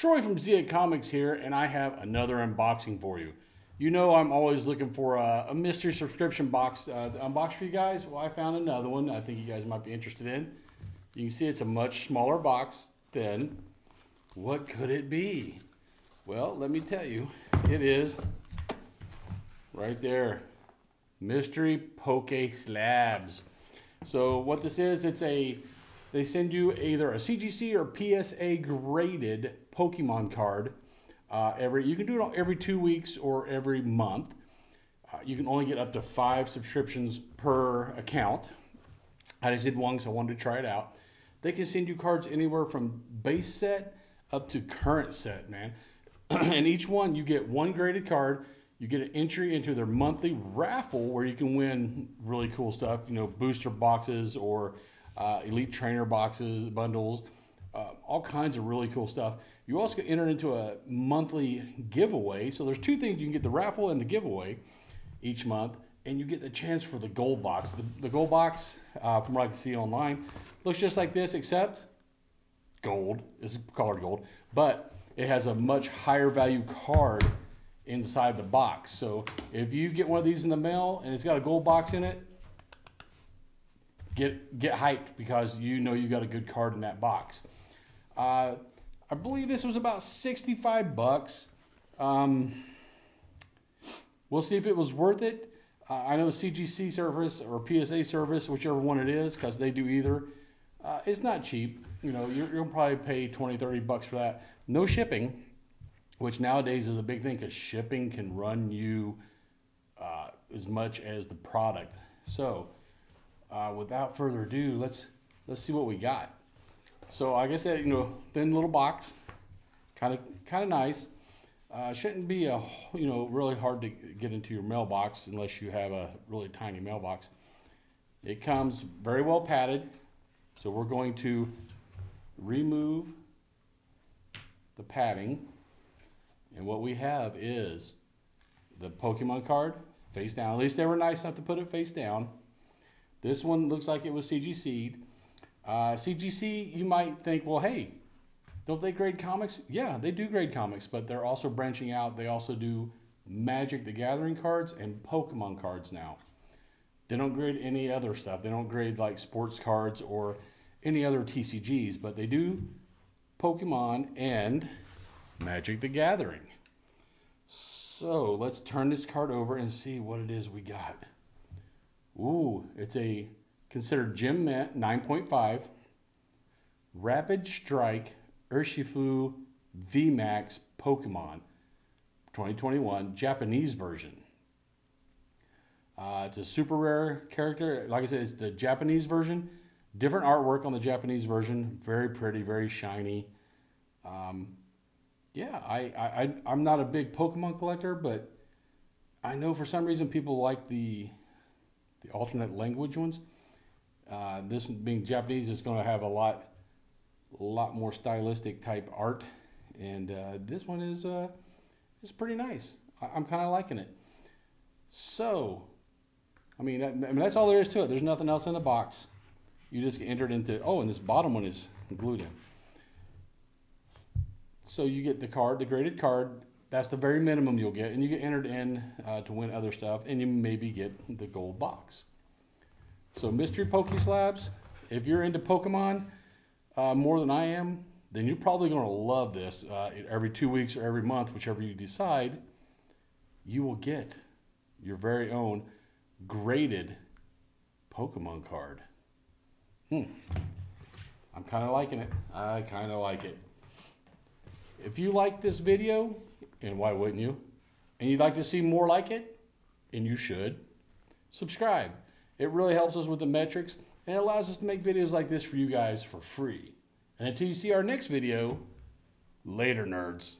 Troy from Z Comics here, and I have another unboxing for you. You know I'm always looking for a, a mystery subscription box uh, to unbox for you guys. Well, I found another one I think you guys might be interested in. You can see it's a much smaller box than what could it be? Well, let me tell you, it is right there. Mystery Poke Slabs. So what this is, it's a they send you either a CGC or PSA graded Pokemon card. Uh, every you can do it every two weeks or every month. Uh, you can only get up to five subscriptions per account. I just did one because I wanted to try it out. They can send you cards anywhere from base set up to current set, man. and each one you get one graded card. You get an entry into their monthly raffle where you can win really cool stuff, you know, booster boxes or uh, elite trainer boxes, bundles, uh, all kinds of really cool stuff. You also get entered into a monthly giveaway. So there's two things you can get the raffle and the giveaway each month, and you get the chance for the gold box. The, the gold box, uh, from what I can see online, looks just like this, except gold. It's colored gold, but it has a much higher value card inside the box. So if you get one of these in the mail and it's got a gold box in it, get get hyped because you know you got a good card in that box. Uh, I believe this was about 65 bucks. Um, we'll see if it was worth it. Uh, I know CGC service or PSA service, whichever one it is, because they do either. Uh, it's not cheap. You know, you will probably pay 20, 30 bucks for that. No shipping, which nowadays is a big thing because shipping can run you uh, as much as the product. So uh, without further ado, let's let's see what we got. So I guess that you know, thin little box, kind of kind of nice. Uh, shouldn't be a you know really hard to get into your mailbox unless you have a really tiny mailbox. It comes very well padded, so we're going to remove the padding, and what we have is the Pokemon card face down. At least they were nice enough to put it face down. This one looks like it was CGC'd. Uh, CGC, you might think, well, hey, don't they grade comics? Yeah, they do grade comics, but they're also branching out. They also do Magic the Gathering cards and Pokemon cards now. They don't grade any other stuff. They don't grade like sports cards or any other TCGs, but they do Pokemon and Magic the Gathering. So let's turn this card over and see what it is we got. Ooh, it's a considered Mint 9.5 Rapid Strike Urshifu VMAX Pokemon 2021 Japanese version. Uh, it's a super rare character. Like I said, it's the Japanese version. Different artwork on the Japanese version. Very pretty, very shiny. Um, yeah, I, I, I'm not a big Pokemon collector, but I know for some reason people like the the alternate language ones. Uh, this being Japanese is going to have a lot, lot more stylistic type art, and uh, this one is uh, is pretty nice. I, am kind of liking it. So, I mean, that, I mean that's all there is to it. There's nothing else in the box. You just entered into. Oh, and this bottom one is glued in. So you get the card, the graded card. That's the very minimum you'll get, and you get entered in uh, to win other stuff, and you maybe get the gold box. So mystery Poke Slabs, if you're into Pokemon uh, more than I am, then you're probably going to love this. Uh, every two weeks or every month, whichever you decide, you will get your very own graded Pokemon card. Hmm. I'm kind of liking it. I kind of like it. If you like this video, and why wouldn't you? And you'd like to see more like it, and you should, subscribe. It really helps us with the metrics and it allows us to make videos like this for you guys for free. And until you see our next video, later nerds.